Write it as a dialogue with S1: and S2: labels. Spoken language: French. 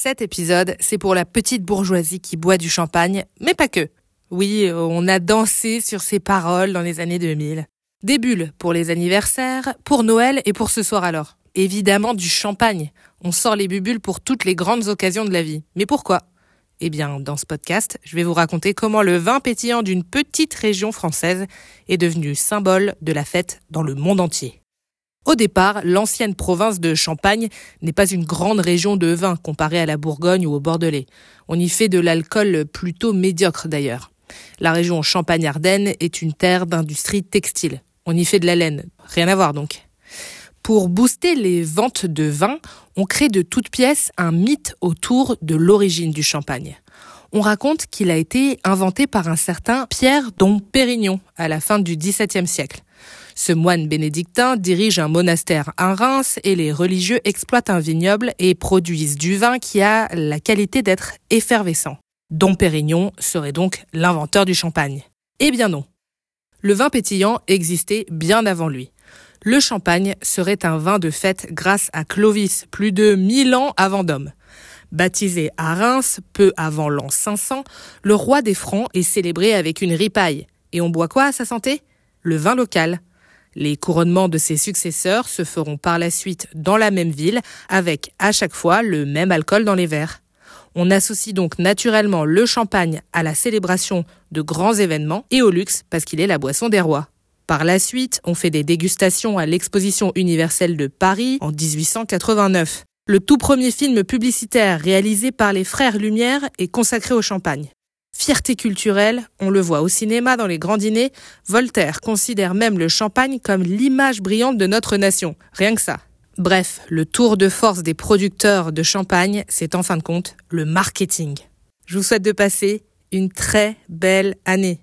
S1: Cet épisode, c'est pour la petite bourgeoisie qui boit du champagne, mais pas que. Oui, on a dansé sur ces paroles dans les années 2000. Des bulles pour les anniversaires, pour Noël et pour ce soir alors. Évidemment du champagne. On sort les bubules pour toutes les grandes occasions de la vie. Mais pourquoi? Eh bien, dans ce podcast, je vais vous raconter comment le vin pétillant d'une petite région française est devenu symbole de la fête dans le monde entier. Au départ, l'ancienne province de Champagne n'est pas une grande région de vin comparée à la Bourgogne ou au Bordelais. On y fait de l'alcool plutôt médiocre d'ailleurs. La région Champagne-Ardenne est une terre d'industrie textile. On y fait de la laine. Rien à voir donc. Pour booster les ventes de vin, on crée de toutes pièces un mythe autour de l'origine du champagne. On raconte qu'il a été inventé par un certain Pierre Dom Pérignon à la fin du XVIIe siècle. Ce moine bénédictin dirige un monastère à Reims et les religieux exploitent un vignoble et produisent du vin qui a la qualité d'être effervescent. Dom Pérignon serait donc l'inventeur du champagne. Eh bien non. Le vin pétillant existait bien avant lui. Le champagne serait un vin de fête grâce à Clovis, plus de 1000 ans avant Dom. Baptisé à Reims peu avant l'an 500, le roi des Francs est célébré avec une ripaille. Et on boit quoi à sa santé? Le vin local. Les couronnements de ses successeurs se feront par la suite dans la même ville, avec à chaque fois le même alcool dans les verres. On associe donc naturellement le champagne à la célébration de grands événements et au luxe parce qu'il est la boisson des rois. Par la suite, on fait des dégustations à l'exposition universelle de Paris en 1889. Le tout premier film publicitaire réalisé par les frères Lumière est consacré au champagne. Fierté culturelle, on le voit au cinéma dans les grands dîners, Voltaire considère même le champagne comme l'image brillante de notre nation. Rien que ça. Bref, le tour de force des producteurs de champagne, c'est en fin de compte le marketing. Je vous souhaite de passer une très belle année.